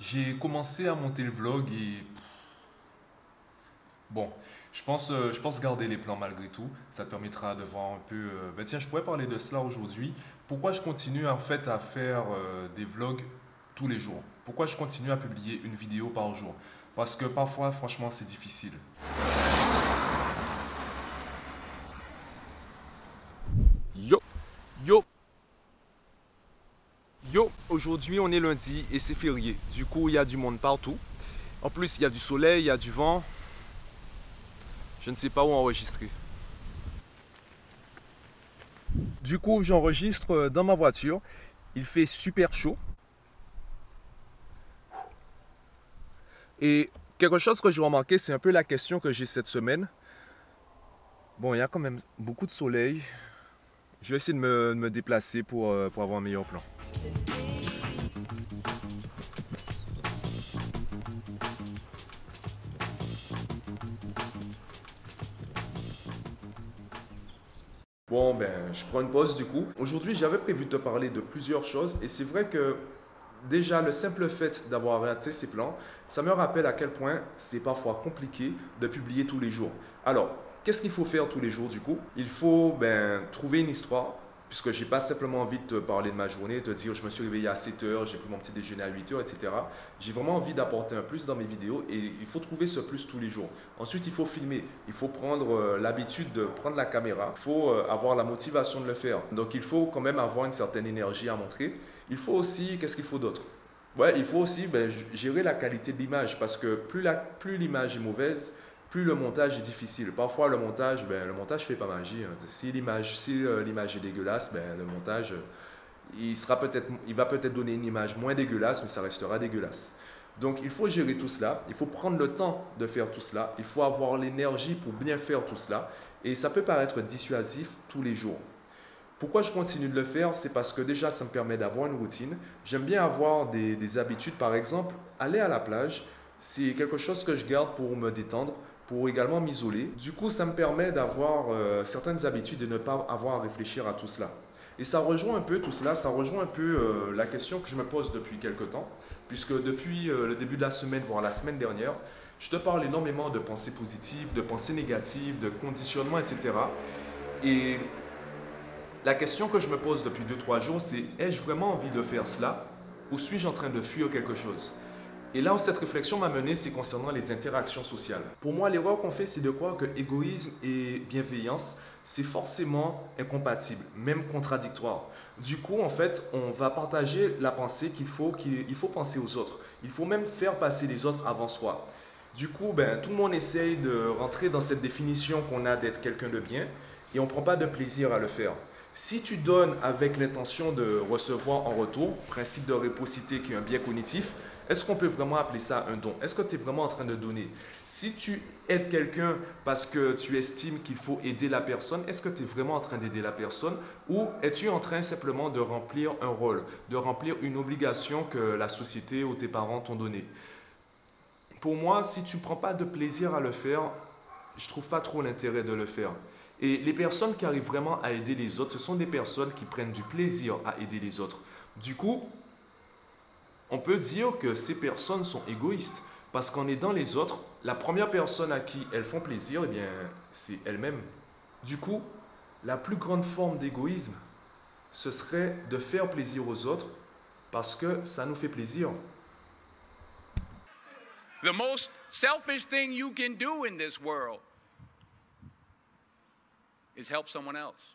J'ai commencé à monter le vlog et. Bon, je pense, euh, je pense garder les plans malgré tout. Ça te permettra de voir un peu. euh, ben tiens, je pourrais parler de cela aujourd'hui. Pourquoi je continue en fait à faire euh, des vlogs tous les jours? Pourquoi je continue à publier une vidéo par jour? Parce que parfois, franchement, c'est difficile. Yo, yo, yo, aujourd'hui on est lundi et c'est férié. Du coup, il y a du monde partout. En plus, il y a du soleil, il y a du vent. Je ne sais pas où enregistrer. Du coup, j'enregistre dans ma voiture. Il fait super chaud. Et quelque chose que j'ai remarqué, c'est un peu la question que j'ai cette semaine. Bon, il y a quand même beaucoup de soleil. Je vais essayer de me, déplacer euh, pour avoir un meilleur plan. Bon, ben, je prends une pause du coup. Aujourd'hui, j'avais prévu de te parler de plusieurs choses et c'est vrai que déjà le simple fait d'avoir raté ces plans, ça me rappelle à quel point c'est parfois compliqué de publier tous les jours. Alors, qu'est-ce qu'il faut faire tous les jours du coup? Il faut ben, trouver une histoire, puisque j'ai pas simplement envie de te parler de ma journée, de te dire je me suis réveillé à 7 heures, j'ai pris mon petit déjeuner à 8 heures, etc. J'ai vraiment envie d'apporter un plus dans mes vidéos et il faut trouver ce plus tous les jours. Ensuite, il faut filmer, il faut prendre euh, l'habitude de prendre la caméra, il faut euh, avoir la motivation de le faire. Donc il faut quand même avoir une certaine énergie à montrer. Il faut aussi, qu'est-ce qu'il faut d'autre? Ouais, il faut aussi ben, gérer la qualité de l'image parce que plus l'image est mauvaise, plus le montage est difficile. Parfois, le montage, ben, le montage fait pas magie. hein. Si l'image, si euh, l'image est dégueulasse, ben, le montage, euh, il sera peut-être, il va peut-être donner une image moins dégueulasse, mais ça restera dégueulasse. Donc, il faut gérer tout cela. Il faut prendre le temps de faire tout cela. Il faut avoir l'énergie pour bien faire tout cela. Et ça peut paraître dissuasif tous les jours. Pourquoi je continue de le faire? C'est parce que déjà, ça me permet d'avoir une routine. J'aime bien avoir des, des habitudes. Par exemple, aller à la plage, c'est quelque chose que je garde pour me détendre, pour également m'isoler. Du coup, ça me permet d'avoir euh, certaines habitudes et ne pas avoir à réfléchir à tout cela. Et ça rejoint un peu tout cela, ça rejoint un peu euh, la question que je me pose depuis quelque temps, puisque depuis euh, le début de la semaine, voire la semaine dernière, je te parle énormément de pensées positives, de pensées négatives, de conditionnement, etc. Et la question que je me pose depuis 2-3 jours, c'est ai-je vraiment envie de faire cela ou suis-je en train de fuir quelque chose? Et là où cette réflexion m'a mené, c'est concernant les interactions sociales. Pour moi, l'erreur qu'on fait, c'est de croire que égoïsme et bienveillance, c'est forcément incompatible, même contradictoire. Du coup, en fait, on va partager la pensée qu'il faut, faut penser aux autres. Il faut même faire passer les autres avant soi. Du coup, ben, tout le monde essaye de rentrer dans cette définition qu'on a d'être quelqu'un de bien et on ne prend pas de plaisir à le faire. Si tu donnes avec l'intention de recevoir en retour, principe de réciprocité qui est un biais cognitif, est-ce qu'on peut vraiment appeler ça un don? Est-ce que tu es vraiment en train de donner? Si tu aides quelqu'un parce que tu estimes qu'il faut aider la personne, est-ce que tu es vraiment en train d'aider la personne? Ou es-tu en train simplement de remplir un rôle, de remplir une obligation que la société ou tes parents t'ont donnée? Pour moi, si tu ne prends pas de plaisir à le faire, je trouve pas trop l'intérêt de le faire. Et les personnes qui arrivent vraiment à aider les autres, ce sont des personnes qui prennent du plaisir à aider les autres. Du coup, on peut dire que ces personnes sont égoïstes parce qu'en aidant les autres, la première personne à qui elles font plaisir, eh bien, c'est elles-mêmes. Du coup, la plus grande forme d'égoïsme, ce serait de faire plaisir aux autres parce que ça nous fait plaisir. The most selfish thing you can do in this world is help someone else.